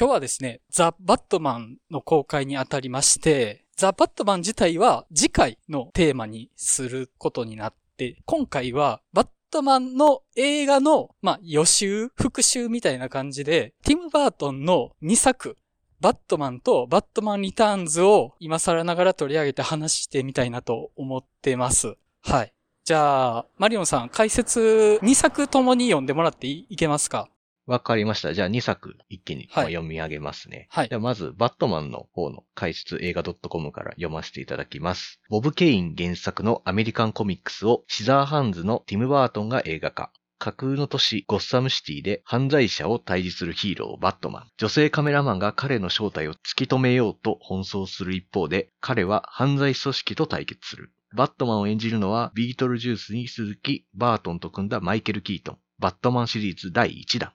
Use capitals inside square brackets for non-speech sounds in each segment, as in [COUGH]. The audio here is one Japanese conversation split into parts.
今日はですね、ザ・バットマンの公開にあたりまして、ザ・バットマン自体は次回のテーマにすることになって、今回はバットマンの映画の、まあ、予習、復習みたいな感じで、ティム・バートンの2作、バットマンとバットマン・リターンズを今更ながら取り上げて話してみたいなと思ってます。はい。じゃあ、マリオンさん、解説2作ともに読んでもらっていけますか？わかりました。じゃあ2作一気にはい読み上げますね。はいではまず、バットマンの方の解説映画 .com から読ませていただきます。ボブ・ケイン原作のアメリカンコミックスをシザーハンズのティム・バートンが映画化。架空の都市ゴッサムシティで犯罪者を退治するヒーローバットマン。女性カメラマンが彼の正体を突き止めようと奔走する一方で、彼は犯罪組織と対決する。バットマンを演じるのはビートルジュースに続きバートンと組んだマイケル・キートン。バットマンシリーズ第1弾。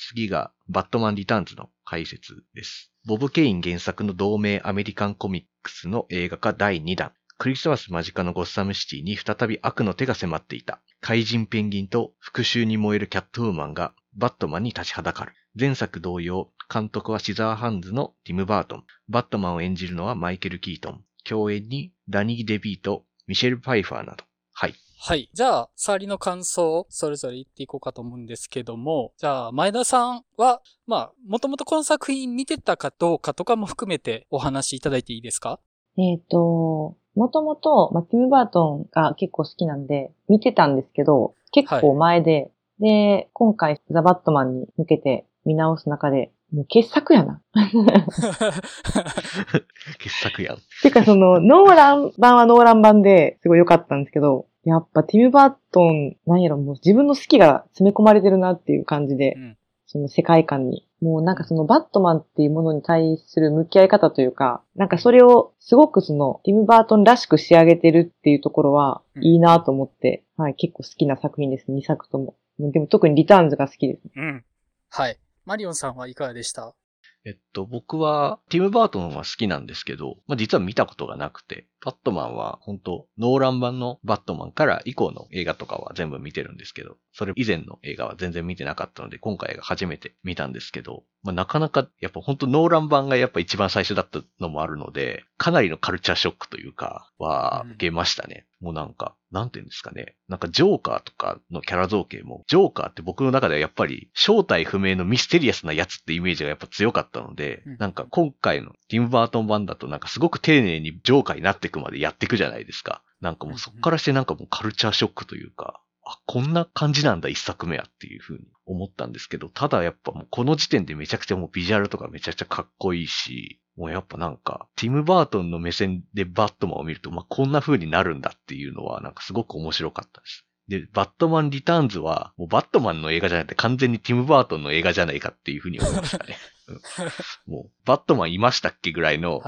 次がバットマンリターンズの解説です。ボブ・ケイン原作の同名アメリカンコミックスの映画化第2弾。クリスマス間近のゴッサムシティに再び悪の手が迫っていた。怪人ペンギンと復讐に燃えるキャットウーマンがバットマンに立ちはだかる。前作同様、監督はシザーハンズのティム・バートン。バットマンを演じるのはマイケル・キートン。共演にダニー・デビート、ミシェル・ファイファーなど。はい。はい。じゃあ、触りの感想をそれぞれ言っていこうかと思うんですけども、じゃあ、前田さんは、まあ、もともとこの作品見てたかどうかとかも含めてお話しいただいていいですか？えっ、と、もともと、まあ、ティム・バートンが結構好きなんで、見てたんですけど、結構前で、で、今回、ザ・バットマンに向けて見直す中で、もう傑作やな。[LAUGHS] [LAUGHS] 傑作やん。てかその、ノーラン版はノーラン版ですごい良かったんですけど、やっぱティム・バートン、なんやろ、もう自分の好きが詰め込まれてるなっていう感じで、うんその世界観に。もうなんかそのバットマンっていうものに対する向き合い方というか、なんかそれをすごくそのティム・バートンらしく仕上げてるっていうところはうんいいなと思って、はい、結構好きな作品です、2作とも。でも特にリターンズが好きです。うん。はい。マリオンさんはいかがでした？えっと、僕は、ティム・バートンは好きなんですけど、まあ、実は見たことがなくて、バットマンは本当ノーラン版のバットマンから以降の映画とかは全部見てるんですけど、それ以前の映画は全然見てなかったので、今回が初めて見たんですけど、まあ、なかなか、やっぱ本当ノーラン版がやっぱ一番最初だったのもあるので、かなりのカルチャーショックというか、はうん受けましたね。もうなんか、なんていうんですかね。なんかジョーカーとかのキャラ造形も、ジョーカーって僕の中ではやっぱり正体不明のミステリアスなやつってイメージがやっぱ強かったので、うんなんか今回のティム・バートン版だとなんかすごく丁寧にジョーカーになっていくまでやっていくじゃないですか。なんかもうそっからしてなんかもうカルチャーショックというか、あ、こんな感じなんだ一作目はっていう風に思ったんですけど、ただやっぱもうこの時点でめちゃくちゃもうビジュアルとかめちゃくちゃかっこいいし、もうやっぱなんか、ティム・バートンの目線でバットマンを見ると、まあ、こんな風になるんだっていうのはなんかすごく面白かったです。で、バットマン・リターンズは、もうバットマンの映画じゃなくて完全にティム・バートンの映画じゃないかっていう風に思いましたね。うん [LAUGHS] もう、バットマンいましたっけぐらいの、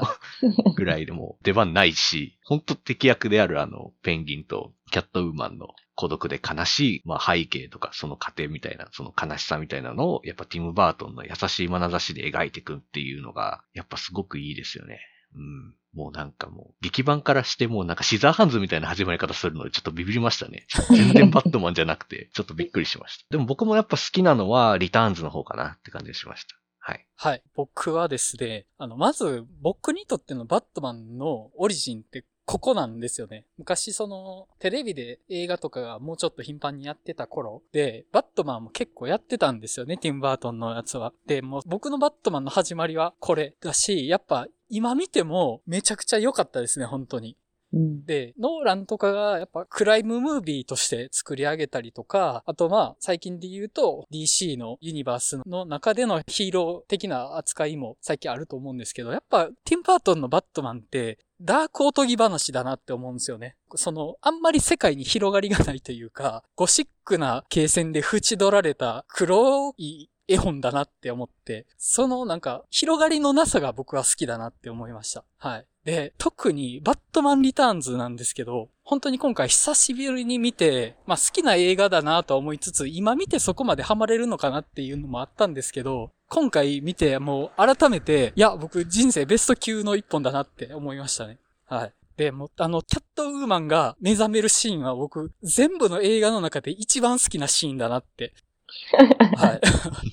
ぐらいでもう出番ないし、本当敵役であるあの、ペンギンとキャットウーマンの孤独で悲しい、まあ背景とかその過程みたいな、その悲しさみたいなのを、やっぱティム・バートンの優しい眼差しで描いていくっていうのが、やっぱすごくいいですよね。うん。もうなんかもう、劇版からしてもうなんかシザーハンズみたいな始まり方するのでちょっとビビりましたね。全然バットマンじゃなくて、[LAUGHS] ちょっとびっくりしました。でも僕もやっぱ好きなのは、リターンズの方かなって感じがしました。はい。はい。僕はですね、あの、まず、僕にとってのバットマンのオリジンってここなんですよね。昔その、テレビで映画とかがもうちょっと頻繁にやってた頃で、バットマンも結構やってたんですよね、ティム・バートンのやつは。で、もう僕のバットマンの始まりはこれだし、やっぱ今見てもめちゃくちゃ良かったですね、本当に。うん。で、ノーランとかがやっぱクライムムービーとして作り上げたりとか、あとまあ最近で言うと DC のユニバースの中でのヒーロー的な扱いも最近あると思うんですけど、やっぱティン・バートンのバットマンってダークおとぎ話だなって思うんですよね。その、あんまり世界に広がりがないというか、ゴシックな形線で縁取られた黒い絵本だなって思って、そのなんか広がりのなさが僕は好きだなって思いました。はい。で、特にバットマンリターンズなんですけど、本当に今回久しぶりに見て、まあ好きな映画だなとは思いつつ、今見てそこまでハマれるのかなっていうのもあったんですけど、今回見てもう改めて、いや、僕人生ベスト級の一本だなって思いましたね。はい。で、もう、あの、キャットウーマンが目覚めるシーンは僕、全部の映画の中で一番好きなシーンだなって、[LAUGHS] はい。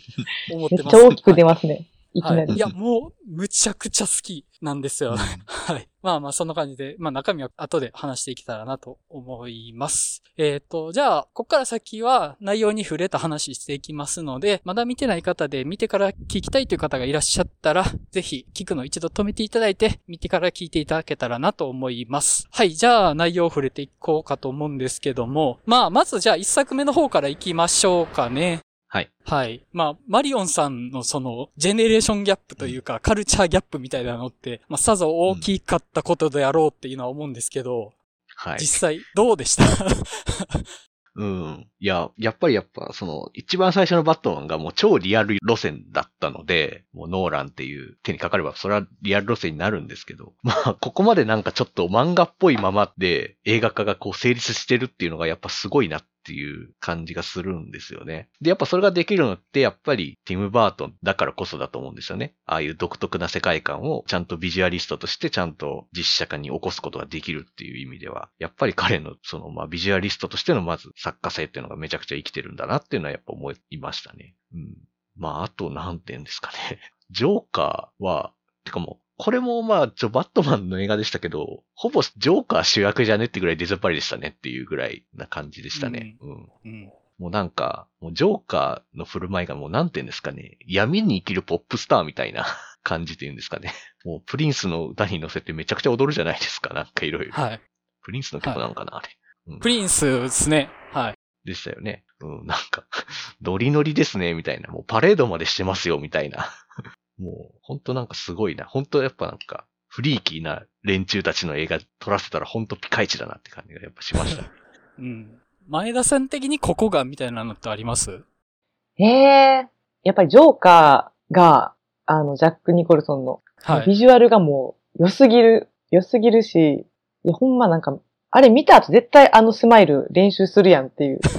[LAUGHS] 思ってます。めっちゃ大きく出ますね。いきなり。はい。いや、もう、むちゃくちゃ好きなんですよ。[LAUGHS] はい。まあまあ、そんな感じで、まあ中身は後で話していけたらなと思います。えっ、と、じゃあ、ここから先は内容に触れた話していきますので、まだ見てない方で見てから聞きたいという方がいらっしゃったら、ぜひ聞くのを一度止めていただいて、見てから聞いていただけたらなと思います。はい。じゃあ、内容を触れていこうかと思うんですけども、まあ、まずじゃあ一作目の方から行きましょうかね。はい。はい。まあ、マリオンさんのその、ジェネレーションギャップというか、カルチャーギャップみたいなのって、まあ、さぞ大きかったことであろうっていうのは思うんですけど、はい。実際どうでした？[LAUGHS] うん。いや、やっぱりやっぱ、その、一番最初のバットマンがもう超リアル路線だったので、もうノーランっていう手にかかれば、それはリアル路線になるんですけど、[LAUGHS] まあ、ここまでなんかちょっと漫画っぽいままで映画化がこう成立してるっていうのがやっぱすごいなっっていう感じがするんですよね。で、やっぱそれができるのって、やっぱりティム・バートンだからこそだと思うんですよね。ああいう独特な世界観をちゃんとビジュアリストとしてちゃんと実写化に起こすことができるっていう意味では、やっぱり彼のそのまあビジュアリストとしてのまず作家性っていうのがめちゃくちゃ生きてるんだなっていうのはやっぱ思いましたね。うん。まあ、あと何点ですかね。ジョーカーは、てかもう、これもまあ、ちょ、バットマンの映画でしたけど、ほぼジョーカー主役じゃねってぐらい出ずっぱりでしたねっていうぐらいな感じでしたね。うん。うん。もうなんか、もうジョーカーの振る舞いがもうなんて言うんですかね、闇に生きるポップスターみたいな感じっていうんですかね。[LAUGHS] もうプリンスの歌に乗せてめちゃくちゃ踊るじゃないですか、なんかいろいろ。はい。プリンスの曲なのかな、あれ。うんプリンスですね。はい。でしたよね。うん、なんか、ノリノリですね、みたいな。もうパレードまでしてますよ、みたいな。もう、ほんとなんかすごいな。ほんとやっぱなんか、フリーキーな連中たちの映画撮らせたらほんとピカイチだなって感じがやっぱしました。[LAUGHS] うん。前田さん的にここがみたいなのってあります？ええやっぱりジョーカーが、あの、ジャック・ニコルソンの、はい。ビジュアルがもう良すぎる、良すぎるし、いや、ほんまなんか、あれ見た後絶対あのスマイル練習するやんっていう。[LAUGHS]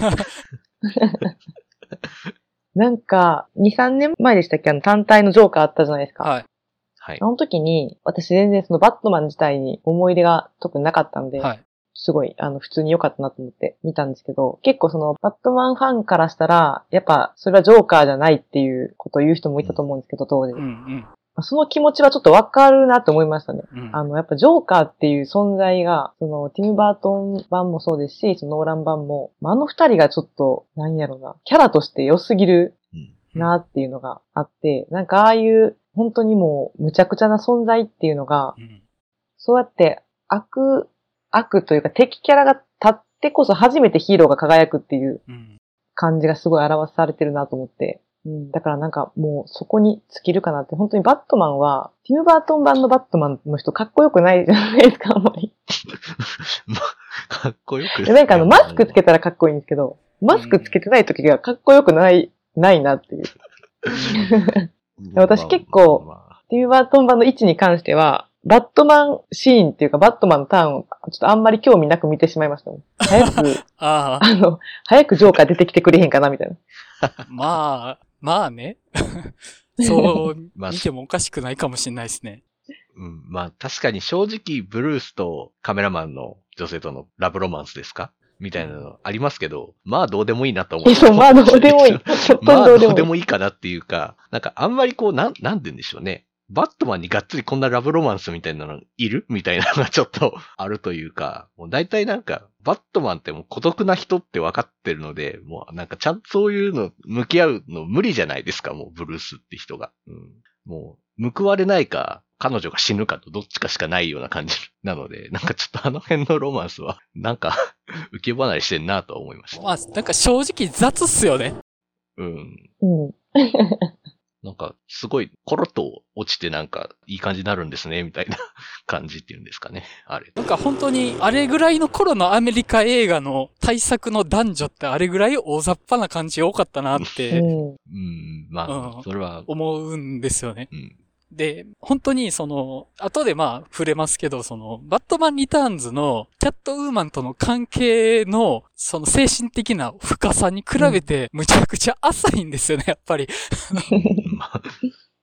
なんか、2、3年前でしたっけ？あの単体のジョーカーあったじゃないですか。はい。はいあ。の時に、私全然そのバットマン自体に思い入れが特になかったんで、はい。すごい、あの、普通に良かったなと思って見たんですけど、結構その、バットマンファンからしたら、やっぱ、それはジョーカーじゃないっていうことを言う人もいたと思うんですけど、当時。うんうん。その気持ちはちょっとわかるなと思いましたね。うん。あの、やっぱジョーカーっていう存在が、その、ティム・バートン版もそうですし、そのノーラン版も、まああの二人がちょっと、なんやろな、キャラとして良すぎるうんなっていうのがあって、なんかああいう、本当にもう、むちゃくちゃな存在っていうのが、うんそうやって悪、悪というか敵キャラが立ってこそ初めてヒーローが輝くっていううん。感じがすごい表されてるなと思って。うん、だからなんかもうそこに尽きるかなって、本当にバットマンは、ティム・バートン版のバットマンの人かっこよくないじゃないですか、あんまり。[LAUGHS] まあ、かっこよく。いやなんかあの、マスクつけたらかっこいいんですけど、マスクつけてない時がかっこよくない、ないなっていう。私結構まあまあティム・バートン版の位置に関しては、バットマンシーンっていうか、バットマンのターンを、ちょっとあんまり興味なく見てしまいましたもん。早く、[LAUGHS] ああ、あの、早くジョーカー出てきてくれへんかな、みたいな。[LAUGHS] まあ、まあね。[LAUGHS] そうまあ見てもおかしくないかもしれないですね。うん、まあ確かに正直ブルースとカメラマンの女性とのラブロマンスですか？みたいなのありますけど、まあどうでもいいなと思いやそう、まあどうでもいい。まあにどうでもいい。どうでもいいかなっていうか、なんかあんまりこう、なん、なんて言うんでしょうね。バットマンにがっつりこんなラブロマンスみたいなのいる？みたいなのがちょっとあるというか、もう大体なんか、バットマンってもう孤独な人って分かってるので、もうなんかちゃんとそういうの向き合うの無理じゃないですか、もうブルースって人が。うん、もう、報われないか、彼女が死ぬかとどっちかしかないような感じなので、[LAUGHS] なんかちょっとあの辺のロマンスは、なんか、[LAUGHS] 受け離れしてんなとは思いました。まあ、なんか正直雑っすよね。うん。うん。なんか、すごい、コロッと落ちてなんか、いい感じになるんですね、みたいな [LAUGHS] 感じっていうんですかね。あれ。なんか本当に、あれぐらいの頃のアメリカ映画の対策の男女ってあれぐらい大雑把な感じ多かったなっうてん。うん、まあ、うんそれは、思うんですよね。うん。で、本当にその、後でまあ触れますけど、その、バットマンリターンズのキャットウーマンとの関係の、その精神的な深さに比べて、むちゃくちゃ浅いんですよね、やっぱり。[LAUGHS] まあ、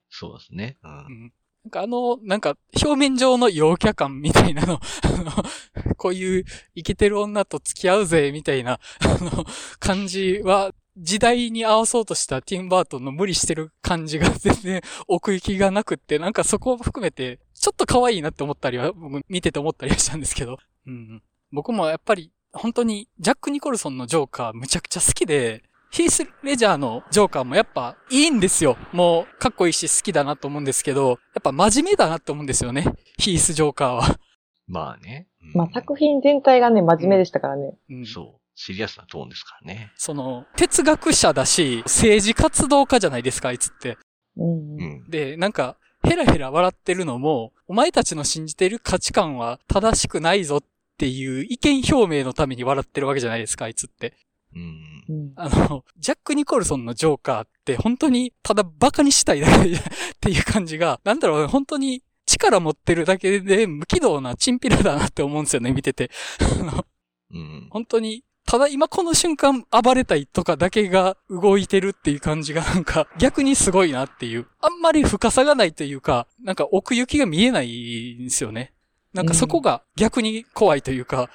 そうですね。う。うんんなんかあの、なんか表面上の陽キャ感みたいなの、あの、こういうイケてる女と付き合うぜ、みたいな、あの、感じは、時代に合わそうとしたティム・バートンの無理してる感じが全然奥行きがなくって、なんかそこを含めて、ちょっと可愛いなって思ったりは、僕見てて思ったりはしたんですけど。[LAUGHS] うん。僕もやっぱり、本当に、ジャック・ニコルソンのジョーカーむちゃくちゃ好きで、ヒース・レジャーのジョーカーもやっぱいいんですよ。もう、かっこいいし好きだなと思うんですけど、やっぱ真面目だなって思うんですよね。ヒース・ジョーカーは。まあね。うんまあ作品全体がね、真面目でしたからね。うんそう。シリアスなトーンですからね。その、哲学者だし、政治活動家じゃないですか、あいつって。うん。で、なんか、ヘラヘラ笑ってるのも、お前たちの信じている価値観は正しくないぞっていう意見表明のために笑ってるわけじゃないですか、あいつって。うんう。んあの、ジャック・ニコルソンのジョーカーって本当にただバカにしたいだけっていう感じが、なんだろう、本当に力持ってるだけで無軌道なチンピラだなって思うんですよね、見てて。あのうん。本当に、ただ今この瞬間暴れたいとかだけが動いてるっていう感じがなんか逆にすごいなっていう。あんまり深さがないというか、なんか奥行きが見えないんですよね。なんかそこが逆に怖いというか、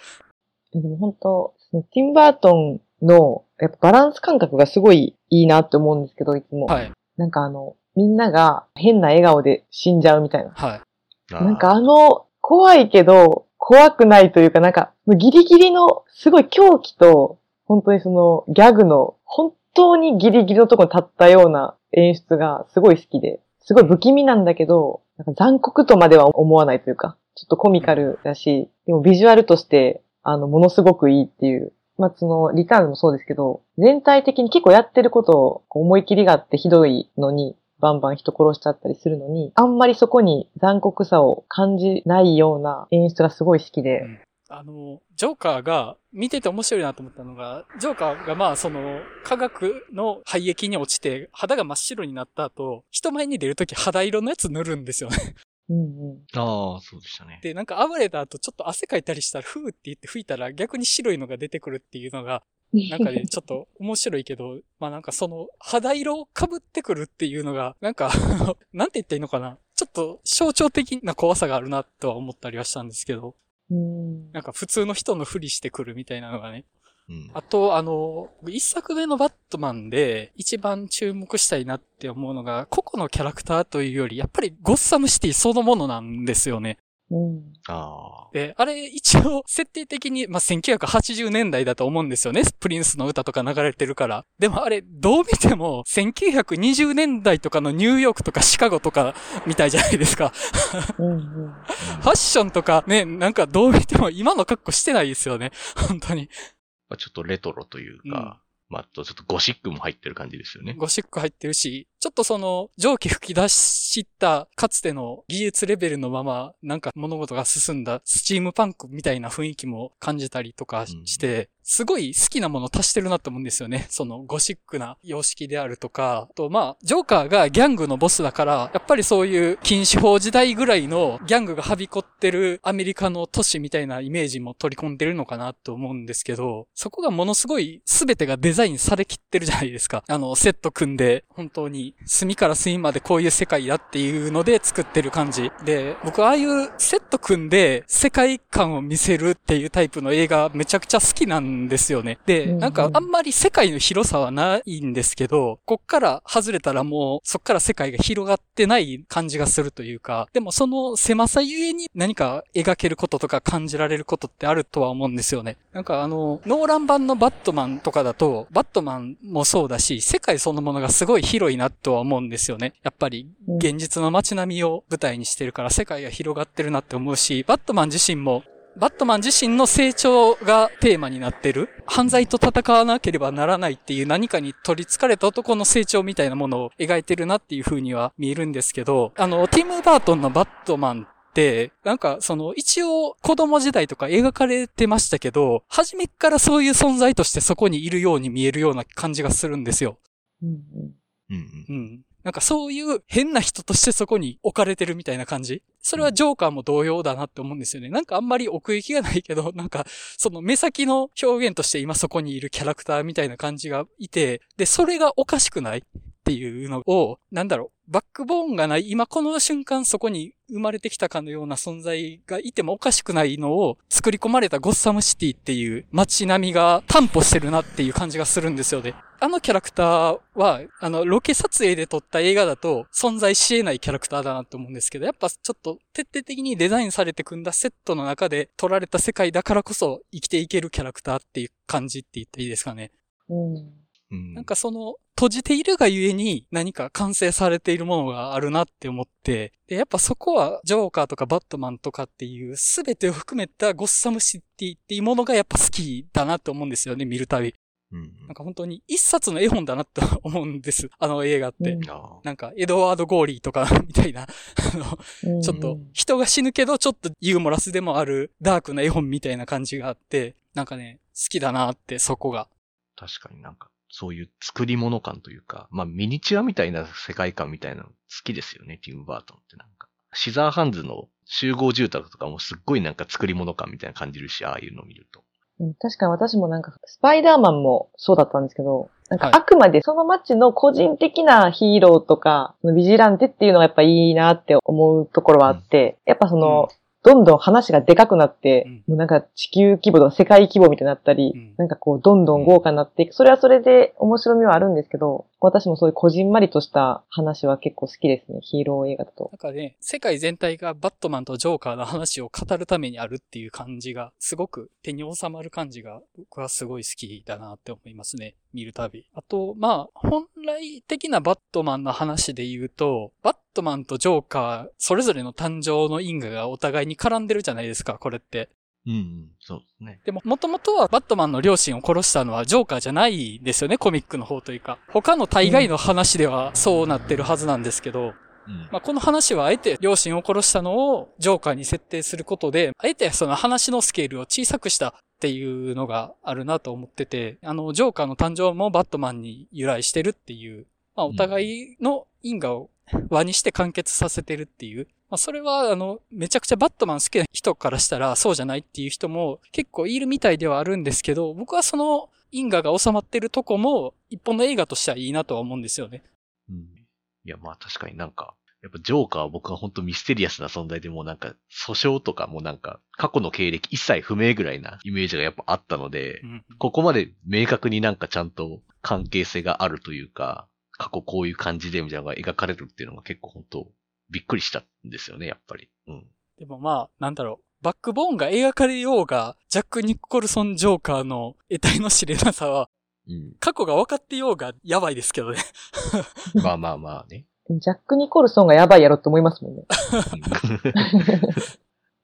でも本当、そのティンバートンの、やっぱバランス感覚がすごいいいなって思うんですけど、いつも。はい、なんかあの、みんなが変な笑顔で死んじゃうみたいな。はい。なんかあの、怖いけど、怖くないというか、なんか、ギリギリの、すごい狂気と、本当にその、ギャグの、本当にギリギリのところに立ったような演出がすごい好きで、すごい不気味なんだけど、なんか残酷とまでは思わないというか、ちょっとコミカルだし、でもビジュアルとして、あの、ものすごくいいっていう。まあ、その、リターンもそうですけど、全体的に結構やってることを思い切りがあってひどいのに、バンバン人殺しちゃったりするのに、あんまりそこに残酷さを感じないような演出がすごい好きで、あの、ジョーカーが見てて面白いなと思ったのが、ジョーカーがまあその科学の廃液に落ちて肌が真っ白になった後、人前に出るとき肌色のやつ塗るんですよね。うんうん。ああ、そうでしたね。で、なんか暴れた後ちょっと汗かいたりしたら、ふーって言って吹いたら逆に白いのが出てくるっていうのが、なんかね、ちょっと面白いけど、まあなんかその肌色を被ってくるっていうのが、なんか、[LAUGHS] なんて言っていいのかな。ちょっと象徴的な怖さがあるなとは思ったりはしたんですけど、うんなんか普通の人のふりしてくるみたいなのがね。うん。あと、あの、一作目のバットマンで一番注目したいなって思うのが、個々のキャラクターというより、やっぱりゴッサムシティそのものなんですよね。うん。ああ。で、あれ一応設定的に、まあ、1980年代だと思うんですよね。プリンスの歌とか流れてるから。でもあれ、どう見ても1920年代とかのニューヨークとかシカゴとかみたいじゃないですか。うんうん。ファッションとかね、なんかどう見ても今の格好してないですよね。本当に。まあちょっとレトロというか、まあ、あとちょっとゴシックも入ってる感じですよね。ゴシック入ってるし、ちょっとその蒸気吹き出したかつての技術レベルのままなんか物事が進んだスチームパンクみたいな雰囲気も感じたりとかして、すごい好きなもの足してるなと思うんですよね。そのゴシックな様式であるとか、あとまあ、ジョーカーがギャングのボスだから、やっぱりそういう禁止法時代ぐらいのギャングがはびこってるアメリカの都市みたいなイメージも取り込んでるのかなと思うんですけど、そこがものすごい全てがデザインされきってるじゃないですか。あの、セット組んで、本当に隅から隅までこういう世界だっていうので作ってる感じ。で、僕ああいうセット組んで世界観を見せるっていうタイプの映画めちゃくちゃ好きなんですよね。で、なんかあんまり世界の広さはないんですけど、こっから外れたらもうそっから世界が広がってない感じがするというか、でもその狭さゆえに何か描けることとか感じられることってあるとは思うんですよね。なんかあの、ノーラン版のバットマンとかだと、バットマンもそうだし、世界そのものがすごい広いなとは思うんですよね。やっぱり現実の街並みを舞台にしてるから世界が広がってるなって思うし、バットマン自身もバットマン自身の成長がテーマになってる。犯罪と戦わなければならないっていう何かに取り憑かれた男の成長みたいなものを描いてるなっていう風には見えるんですけど、あの、ティム・バートンのバットマンって、なんかその一応子供時代とか描かれてましたけど、初めっからそういう存在としてそこにいるように見えるような感じがするんですよ。うんうん。うんうんうん。なんかそういう変な人としてそこに置かれてるみたいな感じ？それはジョーカーも同様だなって思うんですよね。なんかあんまり奥行きがないけど、[LAUGHS] なんかその目先の表現として今そこにいるキャラクターみたいな感じがいて、で、それがおかしくないっていうのを、なんだろう、バックボーンがない、今この瞬間そこに生まれてきたかのような存在がいてもおかしくないのを作り込まれたゴッサムシティっていう街並みが担保してるなっていう感じがするんですよね。あのキャラクターは、あの、ロケ撮影で撮った映画だと存在し得ないキャラクターだなと思うんですけど、やっぱちょっと徹底的にデザインされて組んだセットの中で撮られた世界だからこそ生きていけるキャラクターっていう感じって言っていいですかね。うん。うんなんかその、閉じているがゆえに何か完成されているものがあるなって思って、で、やっぱそこはジョーカーとかバットマンとかっていう全てを含めたゴッサムシティっていうものがやっぱ好きだなって思うんですよね、見るたび。うんなんか本当に一冊の絵本だなって思うんです、[LAUGHS] あの映画って。うんあなんか、エドワード・ゴーリーとか、みたいな、[LAUGHS] あの、うんちょっと、人が死ぬけど、ちょっとユーモラスでもある、ダークな絵本みたいな感じがあって、なんかね、好きだなって、そこが。確かになんか、そういう作り物感というか、まあミニチュアみたいな世界観みたいなの好きですよね、ティム・バートンってなんか。シザーハンズの集合住宅とかもすっごいなんか作り物感みたいな感じるし、ああいうのを見ると。うん確かに私もなんか、スパイダーマンもそうだったんですけど、なんかはいあくまでその街の個人的なヒーローとか、ビジランテっていうのがやっぱいいなって思うところはあって、やっぱその、どんどん話がでかくなって、うんもうなんか地球規模とか世界規模みたいになったり、うんなんかこうどんどん豪華になっていく。それはそれで面白みはあるんですけど、私もそういうこじんまりとした話は結構好きですね。ヒーロー映画だとな。んかね、世界全体がバットマンとジョーカーの話を語るためにあるっていう感じが、すごく手に収まる感じが、僕はすごい好きだなって思いますね。見るたび。あと、まあ、本来的なバットマンの話で言うと、バットマンとジョーカー、それぞれの誕生の因果がお互いに絡んでるじゃないですか、これって。うん、うん、そうですね。でも、もともとはバットマンの両親を殺したのはジョーカーじゃないですよね、コミックの方というか。他の大概の話ではそうなってるはずなんですけど、うん。まあ、この話はあえて両親を殺したのをジョーカーに設定することで、あえてその話のスケールを小さくしたっていうのがあるなと思ってて、あの、ジョーカーの誕生もバットマンに由来してるっていう、まあ、お互いの因果を輪にして完結させてるっていう。まあ、それは、あの、めちゃくちゃバットマン好きな人からしたらそうじゃないっていう人も結構いるみたいではあるんですけど、僕はその因果が収まってるとこも一本の映画としてはいいなとは思うんですよね。うん。いや、まあ確かになんか、やっぱジョーカーは僕は本当ミステリアスな存在でもうなんか、訴訟とかもなんか、過去の経歴一切不明ぐらいなイメージがやっぱあったので、うんここまで明確になんかちゃんと関係性があるというか、過去こういう感じでみたいなのが描かれるっていうのが結構本当びっくりしたんですよね、やっぱり。うん。でもまあ、なんだろう。バックボーンが描かれようが、ジャック・ニコルソン・ジョーカーの得体の知れなさは、うん。過去が分かってようがやばいですけどね。[LAUGHS] まあまあまあね。ジャック・ニコルソンがやばいやろって思いますもんね。[LAUGHS]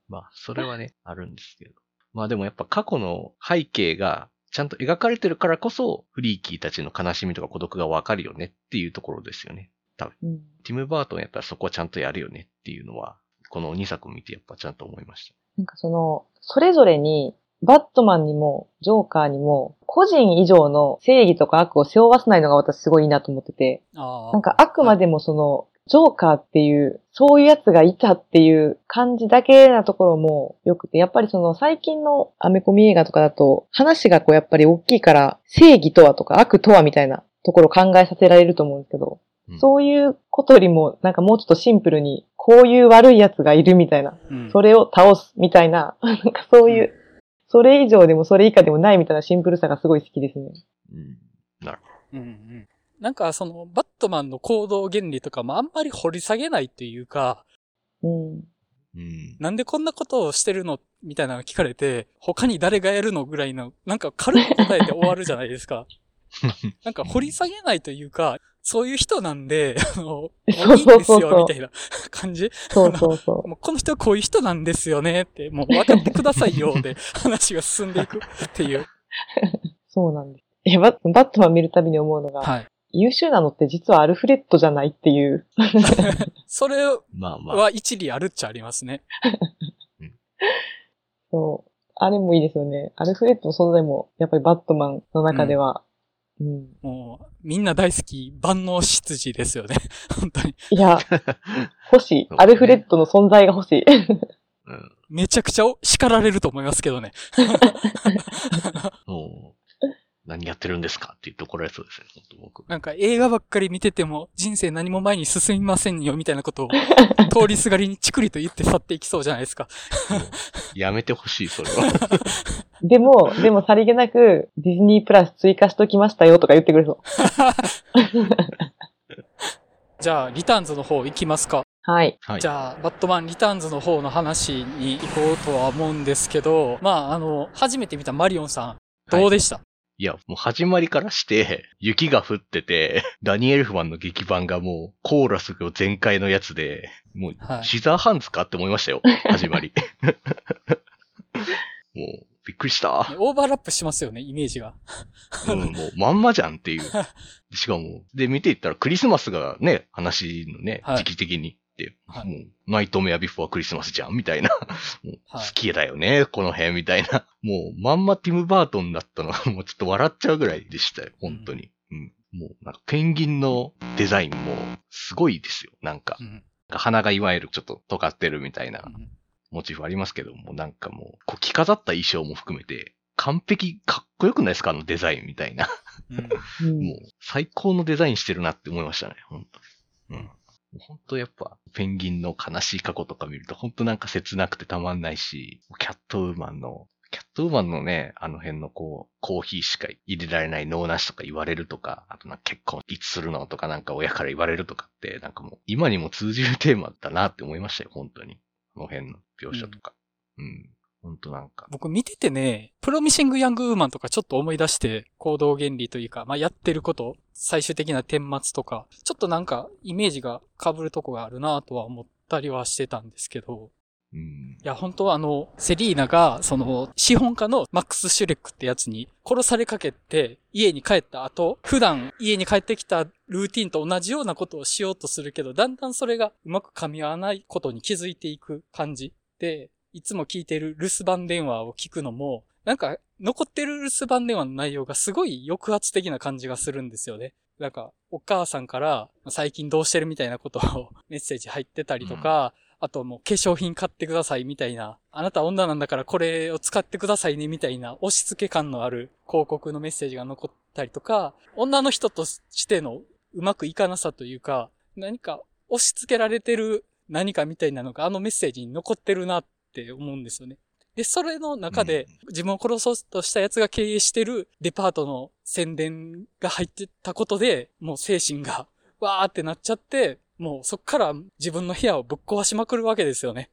まあ、それはね、あるんですけど。まあでもやっぱ過去の背景がちゃんと描かれてるからこそ、フリーキーたちの悲しみとか孤独がわかるよねっていうところですよね。うん。ティム・バートンやっぱりそこはちゃんとやるよねっていうのは、この2作見てやっぱちゃんと思いました。なんかその、それぞれに、バットマンにも、ジョーカーにも、個人以上の正義とか悪を背負わせないのが私すごいいいなと思ってて、あなんかあくまでもその、ジョーカーっていう、そういうやつがいたっていう感じだけなところも良くて、やっぱりその最近のアメコミ映画とかだと、話がこうやっぱり大きいから、正義とはとか悪とはみたいなところを考えさせられると思うんですけど、うんそういうことよりも、なんかもうちょっとシンプルに、こういう悪いやつがいるみたいな、うんそれを倒すみたいな、[LAUGHS] なんかそういう、それ以上でもそれ以下でもないみたいなシンプルさがすごい好きですね。うん。うんうんなんかその、バットマンの行動原理とかもあんまり掘り下げないっていうか、うん。うん。なんでこんなことをしてるのみたいなの聞かれて、他に誰がやるのぐらいの、なんか軽く答えて終わるじゃないですか。[LAUGHS] なんか掘り下げないというか、そういう人なんで、あの、もういいんですそうそうそうよ、みたいな [LAUGHS] 感じ。そうそうそもうこの人はこういう人なんですよねって、もう分かってくださいよで [LAUGHS] 話が進んでいくっていう。う。[LAUGHS] そうなんです。いや、バットマン見るたびに思うのが、はい。優秀なのって実はアルフレッドじゃないっていう。それ。は一理あるっちゃありますね。そう。あれもいいですよね。アルフレッドの存在も、やっぱりバットマンの中では、うん。もう、みんな大好き万能執事ですよね。[LAUGHS] 本当に。いや、欲しい。[LAUGHS] アルフレッドの存在が欲しい。うん。めちゃくちゃ叱られると思いますけどね。[LAUGHS] 何やってるんですかって言って怒られそうですね、本当僕。なんか映画ばっかり見てても人生何も前に進みませんよみたいなことを [LAUGHS] 通りすがりにチクリと言って去っていきそうじゃないですか。やめてほしい、それは。でも、でもさりげなくディズニープラス追加しときましたよとか言ってくれそう。[LAUGHS] じゃあ、リターンズの方行きますか。はい。はい。じゃあ、バットマンリターンズの方の話に行こうとは思うんですけど、まあ、あの、初めて見たマリオンさん、どうでした、いや、もう始まりからして、[LAUGHS] 雪が降ってて、[LAUGHS] ダニー・エルフマンの劇伴がもう、コーラスが全開のやつで、もうはい、シザーハンズかって思いましたよ。[LAUGHS] 始まり。もう、びっくりした。オーバーラップしますよね、イメージが。うん、もう、まんまじゃんっていう。しかも、で、見ていったらクリスマスがね、話のね、はい時期的に。で、はいもう、ナイトメアビフォークリスマスじゃんみたいな。[LAUGHS] もうはい好きだよね、この辺みたいな。もう、まんまティム・バートンだったのが、もうちょっと笑っちゃうぐらいでしたよ、本当に。うん。もう、なんか、ペンギンのデザインも、すごいですよ、なんかう。ん鼻がいわゆるちょっと尖ってるみたいなうんモチーフありますけども、なんかもう、こう着飾った衣装も含めて、完璧、かっこよくないですかあのデザインみたいな。うんうん [LAUGHS] もう、最高のデザインしてるなって思いましたね、本当うん。本当やっぱ、ペンギンの悲しい過去とか見ると、本当なんか切なくてたまんないし、キャットウーマンの、キャットウーマンのね、あの辺のこう、コーヒーしか入れられない脳なしとか言われるとか、あとなんか結婚いつするのとかなんか親から言われるとかって、なんかもう、今にも通じるテーマだなって思いましたよ、本当に。この辺の描写とか。うん。本当なんか。僕見ててね、プロミシング・ヤング・ウーマンとかちょっと思い出して、行動原理というか、まあ、やってること、最終的な顛末とか、ちょっとなんかイメージが被るとこがあるなとは思ったりはしてたんですけど、うん。いや、本当はあの、セリーナが、その、資本家のマックス・シュレックってやつに殺されかけて、家に帰った後、普段家に帰ってきたルーティンと同じようなことをしようとするけど、だんだんそれがうまく噛み合わないことに気づいていく感じで、いつも聞いてる留守番電話を聞くのも、なんか、残ってる留守番電話の内容がすごい抑圧的な感じがするんですよね。なんか、お母さんから最近どうしてるみたいなことを [LAUGHS] メッセージ入ってたりとか、あともう化粧品買ってくださいみたいな、あなた女なんだからこれを使ってくださいねみたいな押し付け感のある広告のメッセージが残ったりとか、女の人としてのうまくいかなさというか、何か押し付けられてる何かみたいなのがあのメッセージに残ってるなって思うんですよね。で、それの中で自分を殺そうとした奴が経営してるデパートの宣伝が入ってたことで、もう精神が [LAUGHS] わーってなっちゃって、もうそっから自分の部屋をぶっ壊しまくるわけですよね。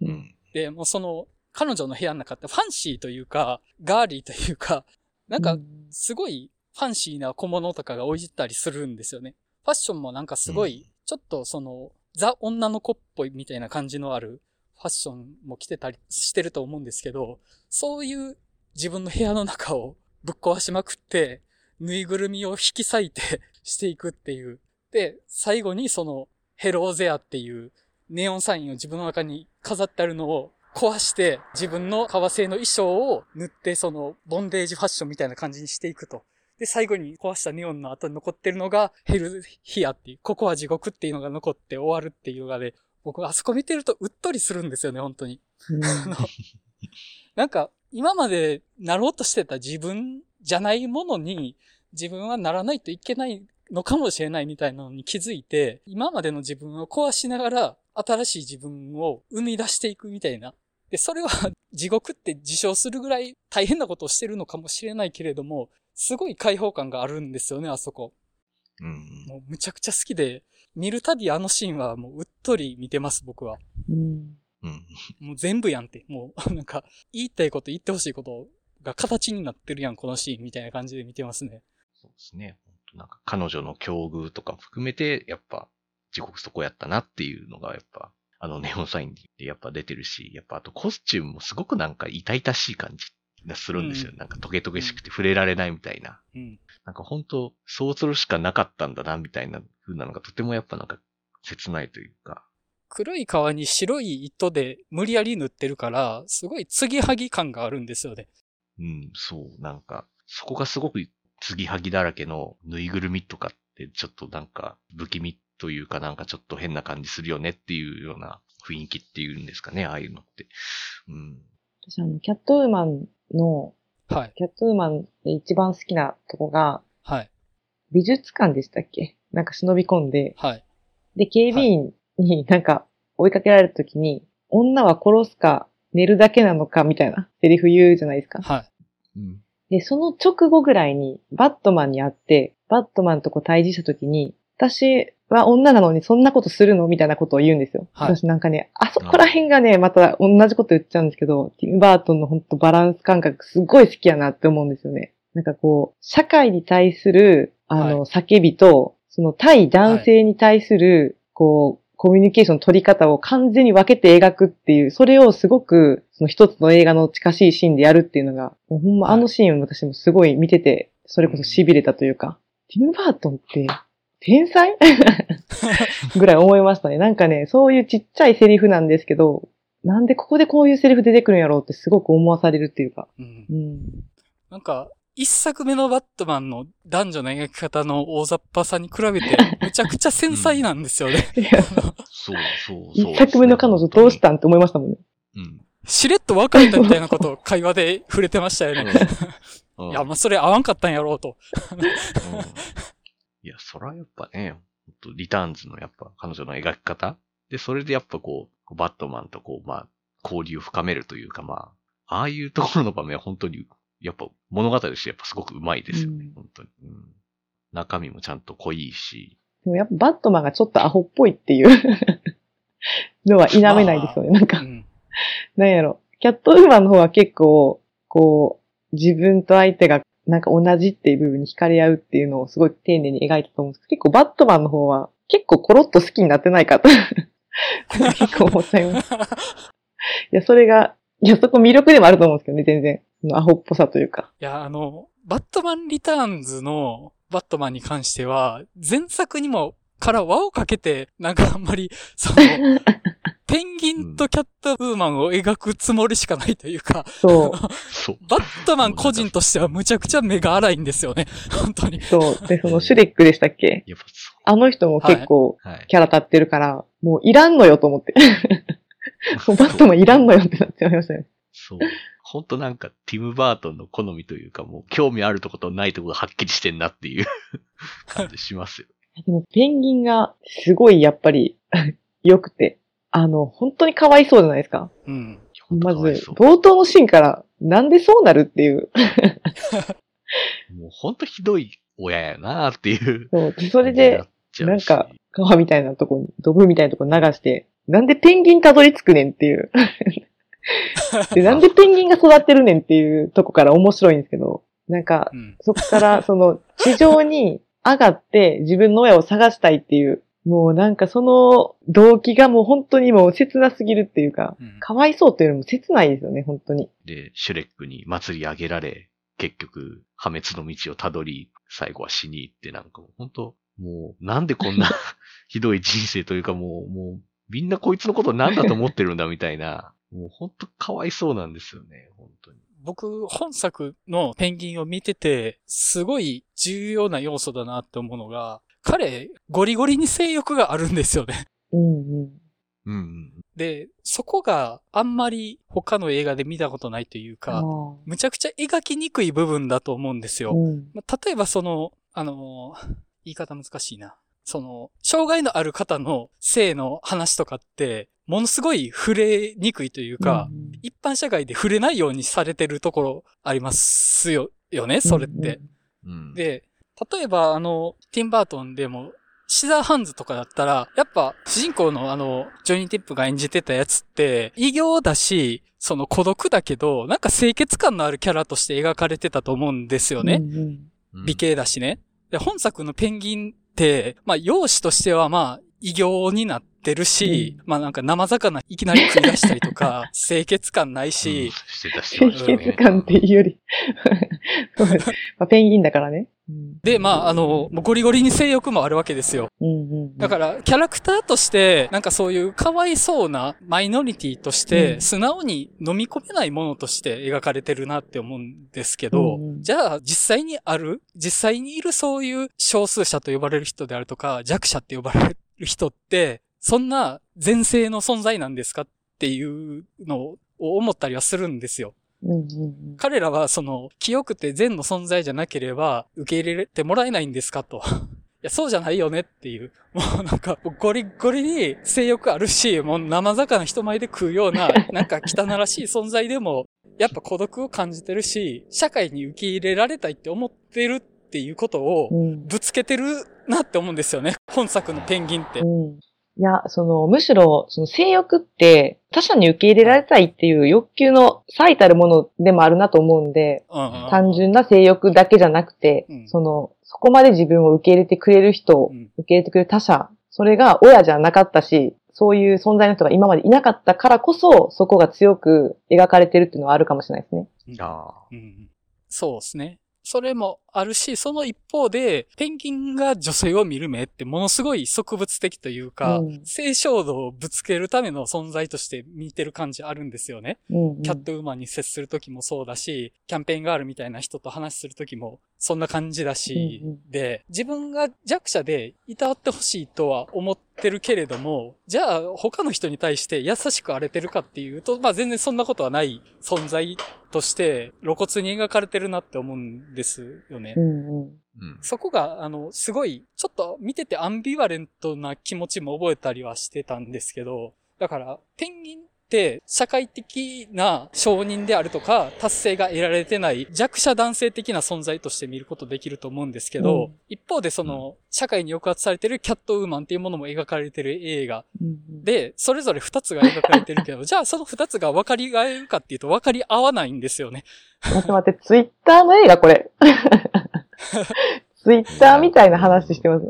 うん。で、もうその、彼女の部屋の中ってファンシーというか、ガーリーというか、なんか、すごいファンシーな小物とかが置いてたりするんですよね。ファッションもなんかすごい、ちょっとその、ザ女の子っぽいみたいな感じのあるファッションも着てたりしてると思うんですけど、そういう自分の部屋の中をぶっ壊しまくって、ぬいぐるみを引き裂いてしていくっていう。で、最後にその、ヘローゼアっていうネオンサインを自分の中に飾ってあるのを壊して自分の革製の衣装を塗ってそのボンデージファッションみたいな感じにしていくと。で、最後に壊したネオンの後に残ってるのがヘルヒアっていう、ここは地獄っていうのが残って終わるっていうのがね、僕あそこ見てるとうっとりするんですよね、本当に。なんか、今までなろうとしてた自分じゃないものに、自分はならないといけないのかもしれないみたいなのに気づいて、今までの自分を壊しながら、新しい自分を生み出していくみたいな。で、それは [LAUGHS] 地獄って自称するぐらい大変なことをしてるのかもしれないけれども、すごい解放感があるんですよね、あそこ。うん。もうむちゃくちゃ好きで、見るたびあのシーンはもううっとり見てます、僕は。うんうん。もう全部やんって。もう、なんか、言いたいこと言ってほしいことが形になってるやん、このシーンみたいな感じで見てますね。そうですね。なんか彼女の境遇とかも含めて、やっぱ、地獄そこやったなっていうのが、やっぱ、あのネオンサインでやっぱ出てるし、やっぱあとコスチュームもすごくなんか痛々しい感じがするんですよ。うんなんかトゲトゲしくて触れられないみたいな。うん。なんか本当そうするしかなかったんだな、みたいな風なのがとてもやっぱなんか切ないというか。黒い皮に白い糸で無理やり塗ってるから、すごい継ぎはぎ感があるんですよね。うん、そう、なんか、そこがすごく継ぎはぎだらけのぬいぐるみとかってちょっとなんか不気味というかなんかちょっと変な感じするよねっていうような雰囲気っていうんですかね、ああいうのって。うん。私あの、キャットウーマンのはい。キャットウーマンで一番好きなとこが、はい。美術館でしたっけ？なんか忍び込んで、はい。で、警備員になんか追いかけられた時に、女は殺すか寝るだけなのかみたいなセリフ言うじゃないですか。はい。うん。で、その直後ぐらいにバットマンに会って、バットマンとこう対峙した時に、私は女なのにそんなことするのみたいなことを言うんですよ。はい私なんかね、あそこら辺がね、また同じこと言っちゃうんですけど、ティム・バートンの本当バランス感覚すごい好きやなって思うんですよね。なんかこう、社会に対する、あの、叫びと、その対男性に対する、こう、コミュニケーションの取り方を完全に分けて描くっていう、それをすごく、その一つの映画の近しいシーンでやるっていうのが、もうほんまはいあのシーン私もすごい見てて、それこそ痺れたというか、ティム・バートンって、天才？[LAUGHS] ぐらい思いましたね。なんかね、そういうちっちゃいセリフなんですけど、なんでここでこういうセリフ出てくるんやろうってすごく思わされるっていうか。うんう。ん。なんか、一作目のバットマンの男女の描き方の大雑把さに比べて、[LAUGHS] むちゃくちゃ繊細なんですよね。そうそうそう。一作目の彼女どうしたんって思いましたもんね。うん。しれっと別れたみたいなことを会話で触れてましたよね。うん [LAUGHS] いや、まあ、それ合わんかったんやろうと。うんいや、そらやっぱね、リターンズのやっぱ彼女の描き方で、それでやっぱこう、バットマンとこう、まあ、交流を深めるというか、まあ、ああいうところの場面は本当に、やっぱ物語としてやっぱすごくうまいですよね、うん本当に、うん。中身もちゃんと濃いし、でもやっぱバットマンがちょっとアホっぽいっていう [LAUGHS] のは否めないですよね。なんかう、ん。なんやろ。キャットウーマンの方は結構、こう、自分と相手がなんか同じっていう部分に惹かれ合うっていうのをすごい丁寧に描いたと思うんですけど、結構バットマンの方は結構コロッと好きになってないかと。[LAUGHS] 結構思っちゃいます。いや、それが、いや、そこ魅力でもあると思うんですけどね、全然。アホっぽさというか。いや、あの、バットマンリターンズのバットマンに関しては、前作にもから輪をかけて、なんかあんまり、その、[LAUGHS] ペンギンとキャットウーマンを描くつもりしかないというか、そう、そう。バットマン個人としてはむちゃくちゃ目が荒いんですよね。本当に。そう。で、そのシュレックでしたっけ？やっぱそあの人も結構。キャラ立ってるから、もういらんのよと思って。[LAUGHS] もうバットマンいらんのよってなっちゃいましたね。そう。ほんとなんか、ティム・バートンの好みというか、もう興味あるとことないとこがはっきりしてんなっていう感じしますよ。[LAUGHS] でもペンギンがすごいやっぱり [LAUGHS] 良くて、あの、本当にかわいそうじゃないですか。うん。まず冒頭のシーンから、なんでそうなるっていう。もうほんとひどい親やなっていう。そうでそれで、、なんか、川みたいなとこに、ドブみたいなとこに流して、なんでペンギンたどり着くねんっていう。[LAUGHS] でなんでペンギンが育ってるねんっていうとこから面白いんですけど、なんか、うん。そこから、[LAUGHS] その、地上に上がって自分の親を探したいっていう、もうなんかその動機がもう本当にもう切なすぎるっていうか、うんかわいそうっていうよりも切ないですよね、本当に。で、シュレックに祭り上げられ、結局、破滅の道をたどり、最後は死に行って、なんかもう本当もう、なんでこんな [LAUGHS] ひどい人生というかもう、もう、みんなこいつのことなんだと思ってるんだみたいな、[LAUGHS] もう本当かわいそうなんですよね、本当に。僕、本作のペンギンを見てて、すごい重要な要素だなって思うのが、彼、ゴリゴリに性欲があるんですよね。うんうん。うんうん。で、そこがあんまり他の映画で見たことないというあか、ーむちゃくちゃ描きにくい部分だと思うんですよ。うん。まあ例えばその、あのー言い方難しいな。その、障害のある方の性の話とかって、ものすごい触れにくいというか、うん一般社会で触れないようにされてるところありますよ、よね、それって。。うん、で、例えばあの、ティンバートンでも、シザーハンズとかだったら、やっぱ主人公のあの、ジョニー・ティップが演じてたやつって、異形だし、その孤独だけど、なんか清潔感のあるキャラとして描かれてたと思うんですよね。うんうんうん美形だしね。で、本作のペンギンまあ、容姿としてはまあ、異形になってるし、まあなんか生魚いきなり食い出したりとか、[LAUGHS] 清潔感ないうん。し、してたし、清潔感っていうより。[LAUGHS] そうです。まあ、ペンギンだからね。うんで、まああの、ゴリゴリに性欲もあるわけですよ。うんうん。だから、キャラクターとして、なんかそういうかわいそうなマイノリティとして、うん素直に飲み込めないものとして描かれてるなって思うんですけど、うんうんじゃあ実際にある、実際にいるそういう少数者と呼ばれる人であるとか、弱者って呼ばれる人って、そんな前世の存在なんですかっていうのを思ったりはするんですよ。うんうんうん。彼らはその、清くて善の存在じゃなければ受け入れてもらえないんですかと。[LAUGHS] いや、そうじゃないよねっていう。[LAUGHS] もうなんか、ゴリゴリに性欲あるし、もう生魚人前で食うような、[LAUGHS] なんか汚らしい存在でも、やっぱ孤独を感じてるし、社会に受け入れられたいって思ってるっていうことをうんぶつけてるなって思うんですよね。本作のペンギンって。うん。いや、その、むしろ、その性欲って他者に受け入れられたいっていう欲求の最たるものでもあるなと思うんで、単純な性欲だけじゃなくて、うんその、そこまで自分を受け入れてくれる人、うん受け入れてくれる他者、それが親じゃなかったし、そういう存在の人が今までいなかったからこそ、そこが強く描かれてるっていうのはあるかもしれないですね。ああ。うんそうですね。それもあるし、その一方で、ペンギンが女性を見る目ってものすごい植物的というか、うん性衝動をぶつけるための存在として見てる感じあるんですよね。うん、うん。キャットウーマンに接するときもそうだし、キャンペーンガールみたいな人と話するときもそんな感じだし、うんうんで、自分が弱者でいたわってほしいとは思ってるけれども、じゃあ他の人に対して優しく荒れてるかっていうと、まあ全然そんなことはない存在として露骨に描かれてるなって思うんですよね。うんうん。うん。そこが、あの、すごい、ちょっと見ててアンビバレントな気持ちも覚えたりはしてたんですけど、だから、ペンギン社会的な承認であるとか、達成が得られてない弱者男性的な存在として見ることできると思うんですけど、うん一方でその、社会に抑圧されてるキャットウーマンっていうものも描かれてる映画で、それぞれ二つが描かれてるけど、[LAUGHS] じゃあその二つが分かり合えるかっていうと分かり合わないんですよね。待って待って、ツイッターの映画これ。[LAUGHS] ツイッターみたいな話してます。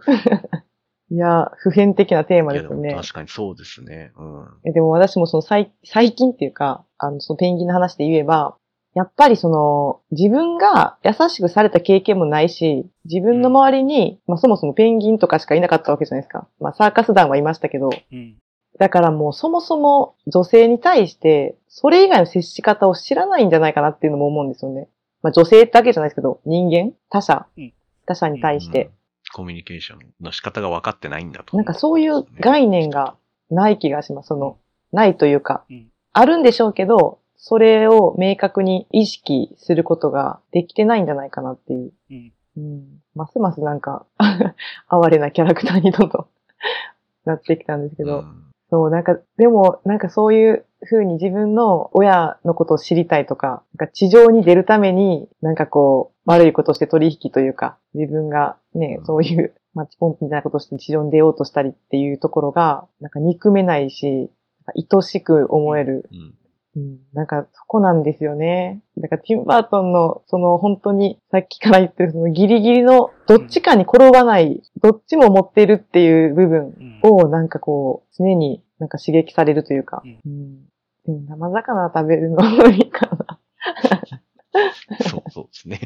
いや、普遍的なテーマですよね。確かにそうですね。うん。えでも私もその最最近っていうか、あの、そのペンギンの話で言えば、やっぱりその、自分が優しくされた経験もないし、自分の周りに、まあそもそもペンギンとかしかいなかったわけじゃないですか。まあサーカス団はいましたけど、うん。だからもうそもそも女性に対して、それ以外の接し方を知らないんじゃないかなっていうのも思うんですよね。まあ女性だけじゃないですけど、人間？他者、うん他者に対して、うんコミュニケーションの仕方が分かってないんだと。なんかそういう概念がない気がします。その、ないというか、うんあるんでしょうけど、それを明確に意識することができてないんじゃないかなっていう。うん。うん。ますますなんか、[LAUGHS] 哀れなキャラクターにどんどん [LAUGHS] なってきたんですけど、うんそう、なんか、でも、なんかそういう風に自分の親のことを知りたいとか、なんか地上に出るために、なんかこう、悪いことをして取引というか、自分がねう、んそういうマッチポンプみたいなことをして地上に出ようとしたりっていうところが、なんか憎めないし、愛しく思える。うんうん、なんかそこなんですよね。だからティム・バートンの、その本当にさっきから言ってるそのギリギリのどっちかに転ばない、どっちも持っているっていう部分うん。をなんかこう、常になんか刺激されるというか。うんうんでも生魚食べるの無理かな。[LAUGHS] [LAUGHS] そうそうですね。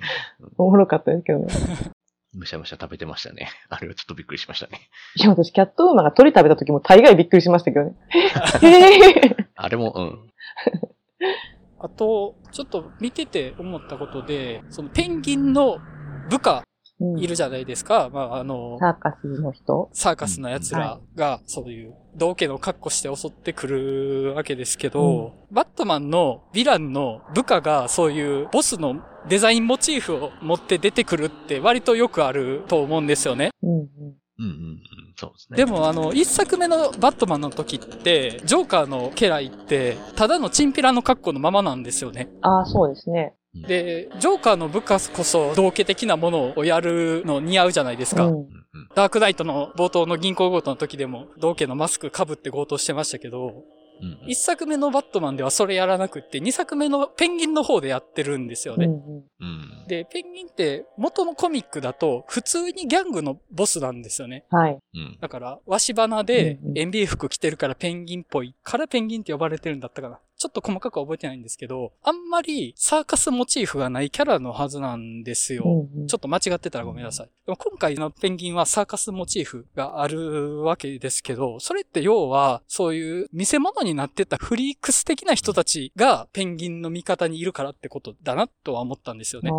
おもろかったですけどね。むしゃむしゃ食べてましたね。[LAUGHS] あれはちょっとびっくりしましたね。いや、私キャットウーマンが鳥食べた時も大概びっくりしましたけどね。え [LAUGHS] ーあれも、うん。あと、ちょっと見てて思ったことで、そのペンギンの部下うんいるじゃないですか。まあ、あの、サーカスの人？サーカスの奴らが、そういう、道家の格好して襲ってくるわけですけど、バットマンのヴィランの部下がそういうボスのデザインモチーフを持って出てくるって割とよくあると思うんですよね。うんうん。うんうんうん。そうですね。でもあの、一作目のバットマンの時って、ジョーカーの家来って、ただのチンピラの格好のままなんですよね。ああ、そうですね。で、ジョーカーの部下こそ道家的なものをやるの似合うじゃないですか。うん。ダークナイトの冒頭の銀行強盗の時でも、道家のマスク被って強盗してましたけど、うん一作目のバットマンではそれやらなくって、二作目のペンギンの方でやってるんですよね。うんで、ペンギンって元のコミックだと普通にギャングのボスなんですよね。はい。うんだから、わし花でうんうんエンビー服着てるからペンギンっぽいからペンギンって呼ばれてるんだったかな。ちょっと細かくは覚えてないんですけど、あんまりサーカスモチーフがないキャラのはずなんですよ。うんうんちょっと間違ってたらごめんなさい。でも今回のペンギンはサーカスモチーフがあるわけですけど、それって要は、そういう見せ物になってたフリークス的な人たちがペンギンの味方にいるからってことだなとは思ったんですよね。あ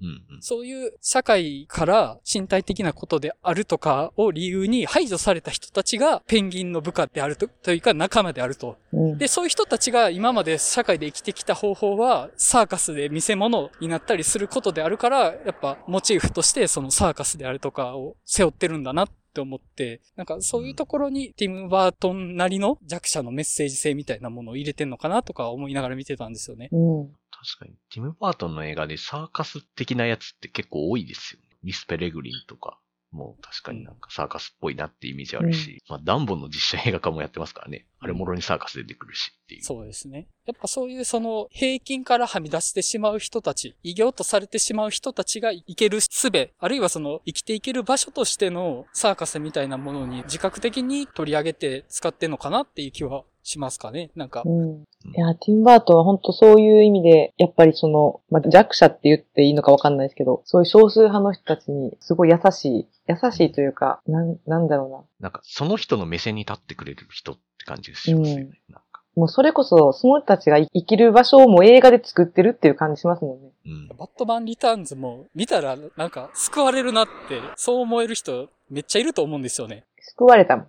うんうんそういう社会から身体的なことであるとかを理由に排除された人たちがペンギンの部下であるとというか仲間であると。ーうんで、そういう人たちがが今まで社会で生きてきた方法は、サーカスで見せ物になったりすることであるから、やっぱモチーフとしてそのサーカスであるとかを背負ってるんだなって思って、なんかそういうところにティム・バートンなりの弱者のメッセージ性みたいなものを入れてんのかなとか思いながら見てたんですよね。うん。確かに、ティム・バートンの映画でサーカス的なやつって結構多いですよね。ミス・ペレグリンとか。もう確かになんかサーカスっぽいなってイメージあるし、まあダンボンの実写映画化もやってますからね。あれもろにサーカス出てくるしっていう。そうですね。やっぱそういうその平均からはみ出してしまう人たち、異形とされてしまう人たちが生ける術、あるいはその生きていける場所としてのサーカスみたいなものに自覚的に取り上げて使ってんのかなっていう気はしますかね？なんかう、ん。いや、ティム・バートンは本当そういう意味で、やっぱりその、まあ、弱者って言っていいのかわかんないですけど、そういう少数派の人たちにすごい優しい、優しいというか、なん、なんだろなんかその人の目線に立ってくれる人って感じがしますよね。うんなんかうな。もうそれこそ、その人たちが生きる場所をもう映画で作ってるっていう感じしますもんね。うん。バットマンリターンズも見たらなんか救われるなって、そう思える人めっちゃいると思うんですよね。救われたもん。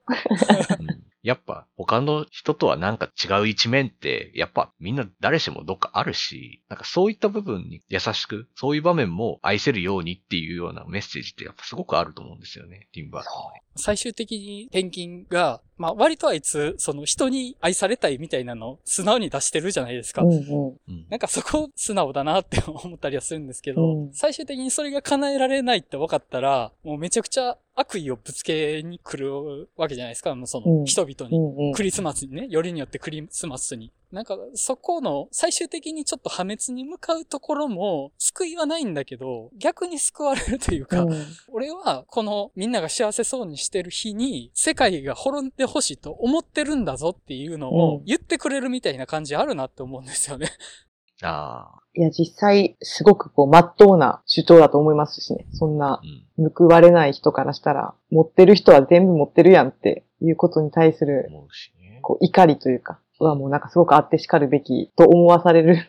うんやっぱ他の人とはなんか違う一面って、やっぱみんな誰しもどっかあるし、なんかそういった部分に優しく、そういう場面も愛せるようにっていうようなメッセージってやっぱすごくあると思うんですよね、ティンバートンはね。最終的にペンギンが、まあ割とあいつ、その人に愛されたいみたいなのを素直に出してるじゃないですか。うんうん。うんなんかそこ素直だなって思ったりはするんですけど、うん最終的にそれが叶えられないって分かったら、もうめちゃくちゃ悪意をぶつけに来るわけじゃないですか、もうそのうん人々に。クリスマスにね、よりによってクリスマスに。なんか、そこの、最終的にちょっと破滅に向かうところも、救いはないんだけど、逆に救われるというか、うん俺は、このみんなが幸せそうにしてる日に、世界が滅んでほしいと思ってるんだぞっていうのうんを言ってくれるみたいな感じあるなって思うんですよね。ああ、いや、実際、すごくこう、まっとうな主張だと思いますしね。そんなう、ん。報われない人からしたら、持ってる人は全部持ってるやんっていうことに対する。こう、怒りというか、はもうなんかすごくあって叱るべきと思わされる。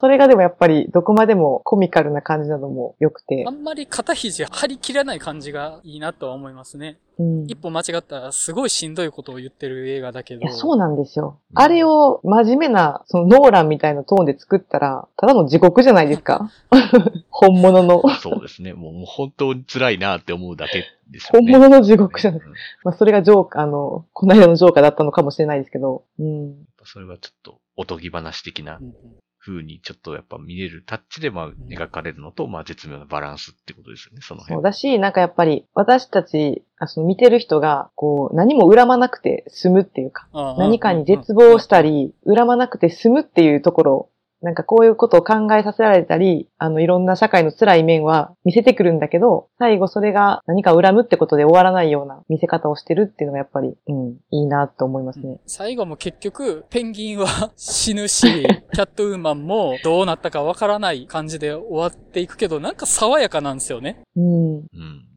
それがでもやっぱりどこまでもコミカルな感じなのも良くてあ。んまり肩肘張り切らない感じがいいなとは思いますね。うん。一歩間違ったらすごいしんどいことを言ってる映画だけど。いや、そうなんですよ。うんあれを真面目な、そのノーランみたいなトーンで作ったら、ただの地獄じゃないですか [LAUGHS] 本物の。そうですね。もうもう本当に辛いなって思うだけですよ本ね。物の地獄じゃない。うんまあ、それがジョーカー、あの、この間のジョーカーだったのかもしれないですけど。うん。それはちょっとおとぎ話的な風にちょっとやっぱ見れるタッチでまあ描かれるのと、まあ絶妙なバランスってことですよね、そのそう辺。だし、なんかやっぱり、私たち、あその見てる人が、こう、何も恨まなくて済むっていうか、何かに絶望したり、恨まなくて済むっていうところ、なんかこういうことを考えさせられたり、あの、いろんな社会の辛い面は見せてくるんだけど、最後それが何か恨むってことで終わらないような見せ方をしてるっていうのがやっぱり、うん、いいなと思いますね。最後も結局、ペンギンは [LAUGHS] 死ぬし、[LAUGHS] キャットウーマンもどうなったかわからない感じで終わっていくけど、なんか爽やかなんですよね。うん。うん。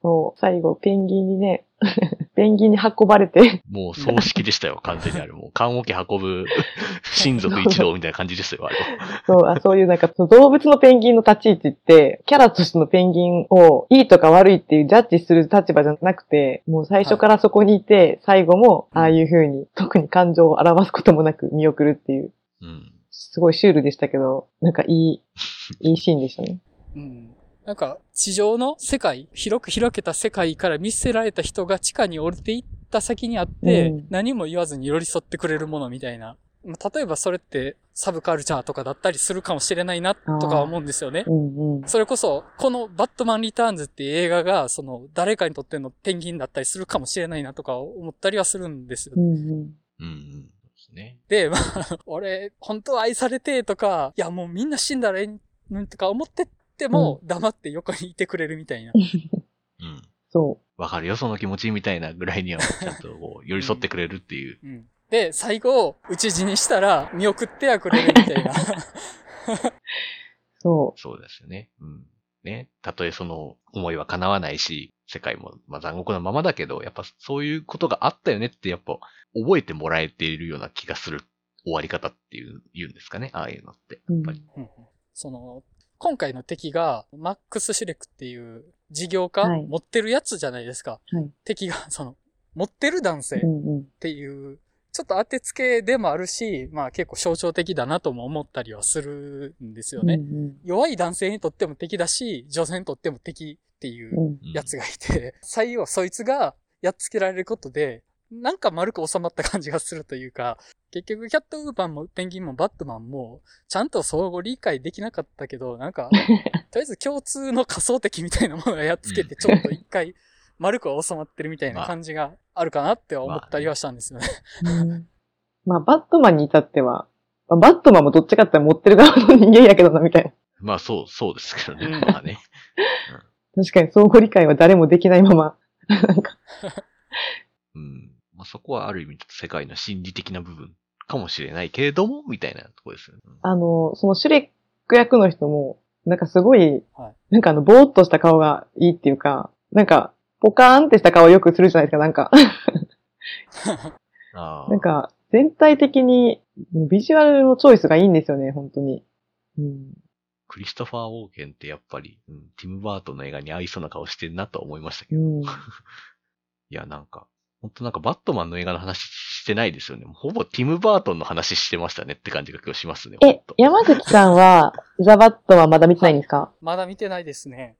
そう、最後ペンギンにね、[LAUGHS] ペンギンに運ばれて、もう葬式でしたよ、[LAUGHS] 完全にあれ。もう、棺桶運ぶ [LAUGHS] 親族一同みたいな感じですよ、あれは。そう、あそういうなんか、その動物のペンギンの立ち位置って、キャラとしてのペンギンをいいとか悪いっていうジャッジする立場じゃなくて、もう最初からそこにいて、最後もああいう風に特に感情を表すこともなく見送るっていう、うん。すごいシュールでしたけど、なんかいい、いいシーンでしたね。うん。なんか、地上の世界、広く開けた世界から見せられた人が地下に降りていった先にあって、うん何も言わずに寄り添ってくれるものみたいな。まあ例えばそれってサブカルチャーとかだったりするかもしれないなとかは思うんですよねう。んうん。それこそ、このバットマンリターンズっていう映画が、その、誰かにとってのペンギンだったりするかもしれないなとか思ったりはするんですようね。んうん。うん、ね。で、まあ、俺、本当は愛されてとか、いやもうみんな死んだらええとか思ってっても、黙って横にいてくれるみたいな。うん。そわかるよ、その気持ちみたいなぐらいには、ちゃんとこう寄り添ってくれるっていう。うん。で、最後、討ち死にしたら、見送ってはくれるみたいな。う。そそうですよね。うん。ね。たとえその思いは叶わないし、世界もまあ残酷なままだけど、やっぱそういうことがあったよねってやっぱ覚えてもらえているような気がする終わり方っていう、言うんですかね。ああいうのって。う。うんやっぱり。うんその、今回の敵が、マックス・シュレクっていう事業家、はい持ってるやつじゃないですか。はい。敵が、[LAUGHS] その、持ってる男性っうんうん。ていうちょっと当てつけでもあるし、まあ結構象徴的だなとも思ったりはするんですよね。うんうん弱い男性にとっても敵だし、女性にとっても敵っていううんうんやつがいて、最後そいつがやっつけられることで、なんか丸く収まった感じがするというか、結局キャットウーパンもペンギンもバットマンも、ちゃんと相互理解できなかったけど、なんか、[LAUGHS] とりあえず共通の仮想敵みたいなものがやっつけて、ちょっと一回丸くは収まってるみたいな感じがあるかなって思ったりはしたんですよね。うんまあ、バットマンに至っては、まあバットマンもどっちかって言ったら持ってる側の人間やけどな、みたいな。まあそう、そうですけどね。うんまあね。[LAUGHS] 確かに相互理解は誰もできないまま。なんか、うん。まあそこはある意味世界の心理的な部分かもしれないけれども、みたいなところですよね。あの、そのシュレック役の人も、なんかすごい、はいなんかあの、ぼーっとした顔がいいっていうか、なんか、ポカーンってした顔をよくするじゃないですか、なんか。[LAUGHS] なんか、全体的に、ビジュアルのチョイスがいいんですよね、本当に。うん。クリストファー・ウォーケンってやっぱり、うん、ティム・バートンの映画に合いそうな顔してるなと思いましたけど。うん。[LAUGHS] いや、なんか、本当なんかバットマンの映画の話してないですよね。ほぼティム・バートンの話してましたねって感じが今日しますね。えと、山崎さんは、ザ・バットはまだ見てないんですか？まだ見てないですね。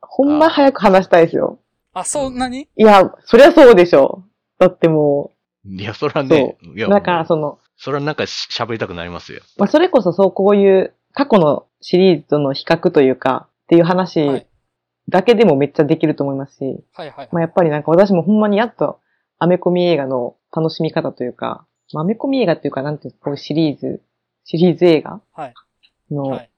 ほんま早く話したいですよ。あ、そんなに？いや、そりゃそうでしょ。だってもいや、そらね、いや、う、だからその、そらなんかし喋りたくなりますよ。まあ、それこそそう、こういう過去のシリーズとの比較というか、っていうは話い。だけでもめっちゃできると思いますし、はいはい。まあ、やっぱりなんか私もほんまにやっとアメコミ映画の楽しみ方というか、まあ、アメコミ映画っていうか、なんていうか、こういうシリーズ、シリーズ映画はい。のはい。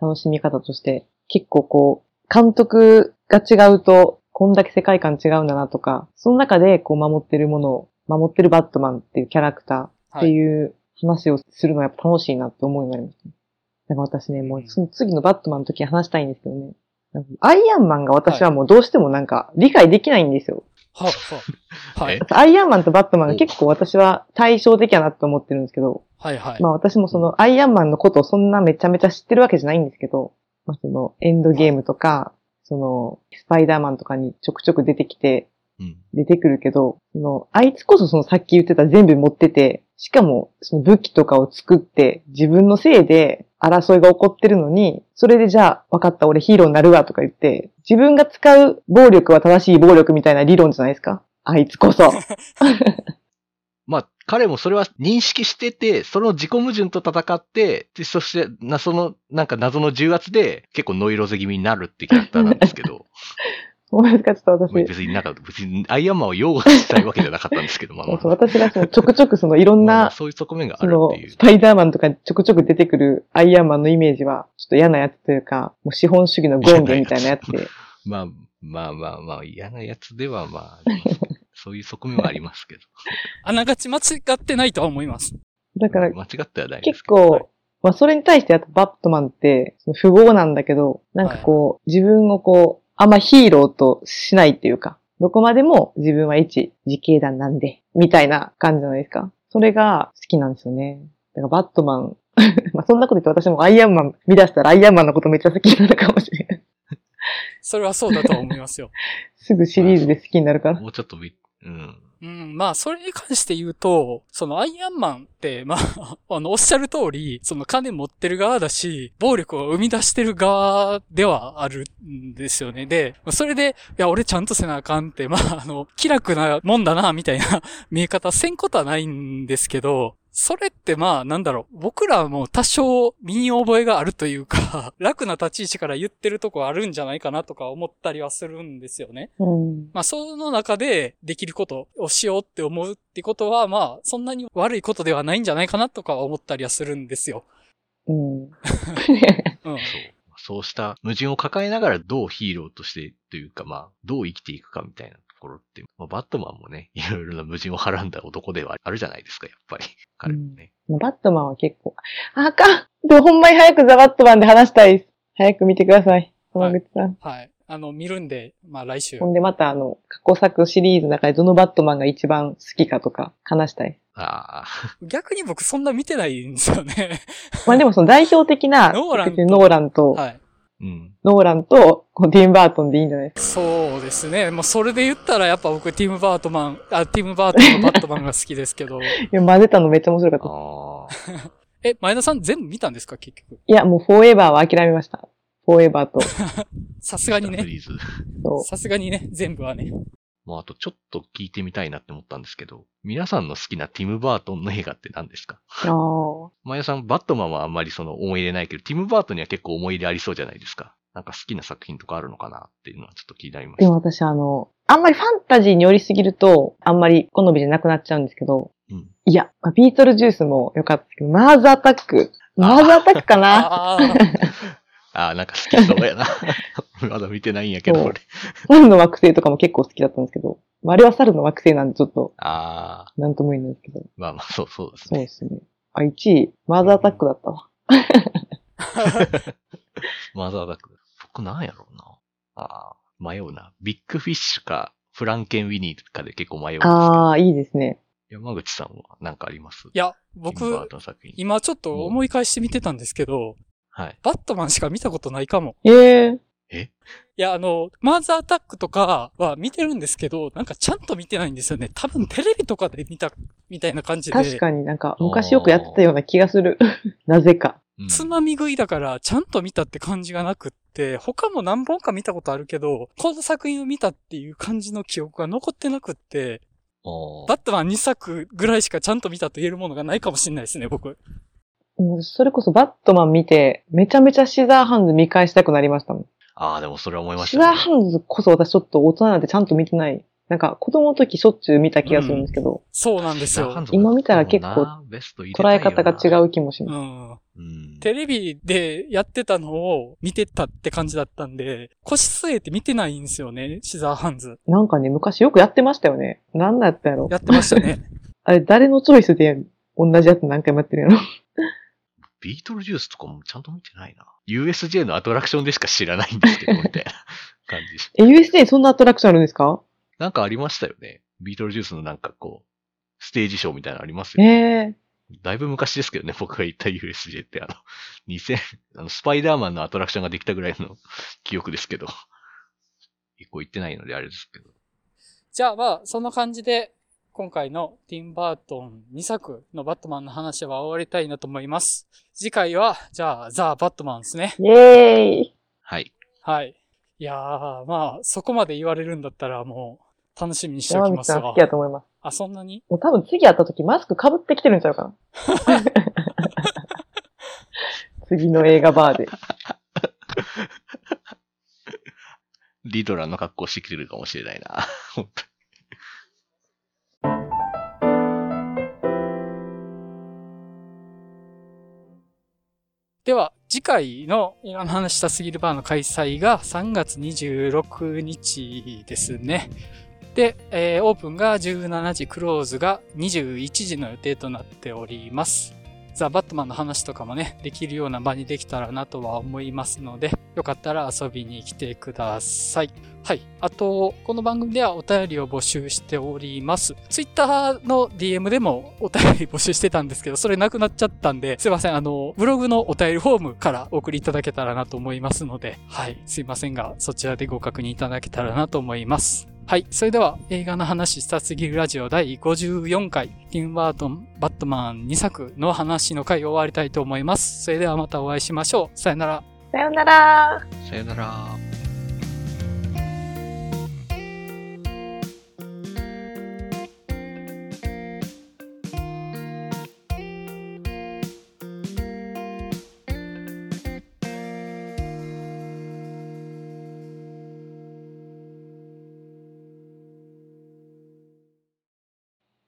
楽しみ方として、結構こう、監督が違うと、こんだけ世界観違うんだなとか、その中でこう守ってるものを、守ってるバットマンっていうキャラクターってはい。いう話をするのはやっぱ楽しいなって思うようになりましたね。なんか私ね、もうその次のバットマンの時に話したいんですけどね。アイアンマンが私はもうどうしてもなんか理解できないんですよ。は、は、はいえ？アイアンマンとバットマンが結構私は対照的やなって思ってるんですけど、はいはい。まあ私もそのアイアンマンのことをそんなめちゃめちゃ知ってるわけじゃないんですけど、まあそのエンドゲームとか、そのスパイダーマンとかにちょくちょく出てきて、うん。出てくるけど、その、あいつこそそのさっき言ってた全部持ってて、しかもその武器とかを作って自分のせいで争いが起こってるのに、それでじゃあ分かった俺ヒーローになるわとか言って、自分が使う暴力は正しい暴力みたいな理論じゃないですか？あいつこそ。[LAUGHS] まあ、彼もそれは認識してて、その自己矛盾と戦って、でそして、な、その、なんか謎の重圧で結構ノイローゼ気味になるってキャラクターなんですけど、[LAUGHS] ごめんなさい、ちょっと私、別になんか、別にアイアンマンを擁護したいわけじゃなかったんですけど、まあまあそう私がそのちょくちょくそのいろんな、そういう側面があそのるっていうス。パイダーマンとかちょくちょく出てくるアイアンマンのイメージは、ちょっと嫌なやつというか、もう資本主義のゴンゲみたいなやつで、[LAUGHS] まあ、まあまあまあ、嫌なやつではまあ、そういう側面はありますけど。あながち間違ってないとは思います。だから間違ってはないです結構、まあそれに対してやっぱバットマンって、その富豪なんだけど、なんかこう、自分をこう、あんまヒーローとしないっていうか、どこまでも自分は一自警団なんで、みたいな感じじゃないですか。それが好きなんですよね。だからバットマン、[LAUGHS] まあそんなこと言って私もアイアンマン見出したらアイアンマンのことめっちゃ好きになるかもしれない。それはそうだと思いますよ。[LAUGHS] すぐシリーズで好きになるから。もうちょっとみ、うん。うん、まあ、それに関して言うと、そのアイアンマンって、まあ、[LAUGHS] あの、おっしゃる通り、その金持ってる側だし、暴力を生み出してる側ではあるんですよね。で、それで、いや、俺ちゃんとせなあかんって、まあ、あの、気楽なもんだな、みたいな見え方せんことはないんですけど、それってまあ、なんだろう。僕らも多少身に覚えがあるというか、[LAUGHS] 楽な立ち位置から言ってるとこあるんじゃないかなとか思ったりはするんですよね。うん。まあ、その中でできることをしようって思うってことは、まあ、そんなに悪いことではないんじゃないかなとか思ったりはするんですよ。うん。うん。そう。[LAUGHS] そうした矛盾を抱えながらどうヒーローとしてというか、まあ、どう生きていくかみたいなところって、まあ、バットマンもね、[LAUGHS] いろいろな矛盾をはらんだ男ではあるじゃないですか、やっぱり。彼もね。バットマンは結構、ああかんでもほんまに早くザ・バットマンで話したいです。早く見てください。浜口さん。はい。あの、見るんで、まあ来週ほ。んでまたあの、過去作シリーズの中でどのバットマンが一番好きかとか話したい。ああ、逆に僕そんな見てないんですよね。まあでもその代表的な、[LAUGHS] ノーランとノーランと、はい。うん。ノーランとティム・バートンでいいんじゃないですか。そうですね。もうそれで言ったらやっぱ僕ティム・バートマン、あ、ティム・バートンのバットマンが好きですけど。[LAUGHS] いや、混ぜたのめっちゃ面白かった。[LAUGHS] え、前田さん全部見たんですか結局？いや、もうフォーエバーは諦めました。フォーエバーと。[LAUGHS] さすがにね。さすがにね、全部はね。まあ、あとちょっと聞いてみたいなって思ったんですけど、皆さんの好きなティム・バートンの映画って何ですか？ああ。前田さん、バットマンはあんまりその思い入れないけど、ティム・バートンには結構思い入れありそうじゃないですか？なんか好きな作品とかあるのかなっていうのはちょっと気になりました。でも私あの、あんまりファンタジーに寄りすぎると、あんまり好みじゃなくなっちゃうんですけど、うん。いや、まあビートルジュースも良かったですけど、マーズアタック。マーズアタックかな？ああ、なんか好きそうやな。[LAUGHS] まだ見てないんやけど、俺。猿の惑星とかも結構好きだったんですけど、まああれは猿の惑星なんでちょっと、ああ、なんとも言えないですけど、まあまあ、そうそうですね。そうですね。あ、1位、マーズアタックだったわ。[LAUGHS] マザーダック。僕なんやろうな。ああ、迷うな。ビッグフィッシュか、フランケンウィニーかで結構迷うんですけど。ああ、いいですね。山口さんは何かあります？いや、僕。今ちょっと思い返してみてたんですけど、はい。バットマンしか見たことないかも。ええ？いや、あの、マーズアタックとかは見てるんですけど、なんかちゃんと見てないんですよね。多分テレビとかで見た、みたいな感じで。確かになんか昔よくやってたような気がする。[LAUGHS] なぜか。うんつまみ食いだから、ちゃんと見たって感じがなくって、他も何本か見たことあるけど、この作品を見たっていう感じの記憶が残ってなくって、バットマン2作ぐらいしかちゃんと見たと言えるものがないかもしれないですね、僕。もうそれこそバットマン見て、めちゃめちゃシザーハンズ見返したくなりましたもん。ああ、でもそれは思いましシザーたね。ハンズこそ私ちょっと大人なんてちゃんと見てない。なんか子供の時しょっちゅう見た気がするんですけど、そうなんですよ。今見たら結構捉え方が違う。う気もします。うん。うん。テレビでやってたのを見てたって感じだったんで、腰据えて見てないんですよね、シザーハンズ。なんかね、昔よくやってましたよね。なんだったやろやってましたね。[LAUGHS] あれ、誰のチョイスで同じやつ何回もやってるやろビートルジュースとかもちゃんと見てないな。USJ のアトラクションでしか知らないんですけど、[LAUGHS] みたいな感じ。え、USJ にそんなアトラクションあるんですか？なんかありましたよね。ビートルジュースのなんかこう、ステージショーみたいなのありますえよね。えだいぶ昔ですけどね、僕が行った USJ ってあの、2000、あの、スパイダーマンのアトラクションができたぐらいの [LAUGHS] 記憶ですけど、結構行ってないのであれですけど。じゃあまあ、そんな感じで、今回のティン・バートン2作のバットマンの話は終わりたいなと思います。次回は、じゃあ、ザ・バットマンですね。イェーイはい。はい。いやー、まあ、そこまで言われるんだったらもう、楽しみにしておきますわ好き。だと思います。あ、そんなに？もう多分次会った時マスク被ってきてるんちゃうかな [LAUGHS] 次の映画バーで。リドラーの格好してきてるかもしれないな。本当にでは、次回の今の話したすぎるバーの開催が3月26日ですね。で、えーオープンが17時、クローズが21時の予定となっております。ザ・バットマンの話とかもね、できるような場にできたらなとは思いますので、よかったら遊びに来てください。はい。あと、この番組ではお便りを募集しております。ツイッターの DM でもお便り募集してたんですけど、それなくなっちゃったんで、すいません。あの、ブログのお便りフォームからお送りいただけたらなと思いますので、はい。すいませんが、そちらでご確認いただけたらなと思います。はい。それでは、映画の話したすぎるラジオ第54回、ティム・バートン、バットマン2作の話の回を終わりたいと思います。それではまたお会いしましょう。さよなら。さよならさよなら。